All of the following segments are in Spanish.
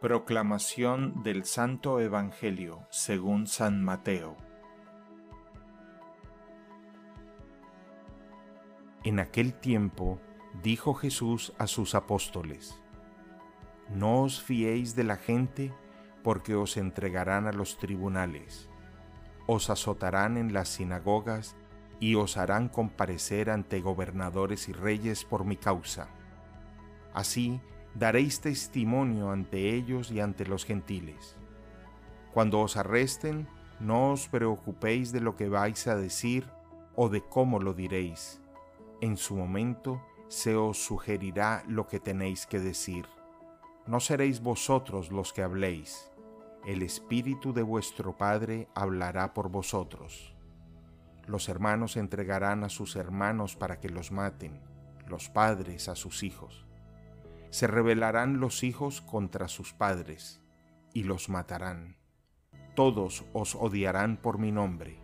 Proclamación del Santo Evangelio según San Mateo. En aquel tiempo dijo Jesús a sus apóstoles, No os fiéis de la gente porque os entregarán a los tribunales, os azotarán en las sinagogas y os harán comparecer ante gobernadores y reyes por mi causa. Así, daréis testimonio ante ellos y ante los gentiles. Cuando os arresten, no os preocupéis de lo que vais a decir o de cómo lo diréis. En su momento se os sugerirá lo que tenéis que decir. No seréis vosotros los que habléis, el Espíritu de vuestro Padre hablará por vosotros. Los hermanos entregarán a sus hermanos para que los maten, los padres a sus hijos se rebelarán los hijos contra sus padres y los matarán. Todos os odiarán por mi nombre.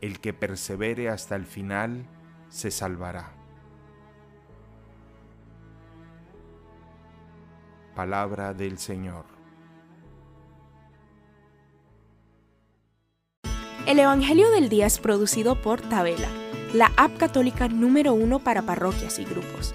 El que persevere hasta el final se salvará. Palabra del Señor. El Evangelio del Día es producido por Tabela, la app católica número uno para parroquias y grupos.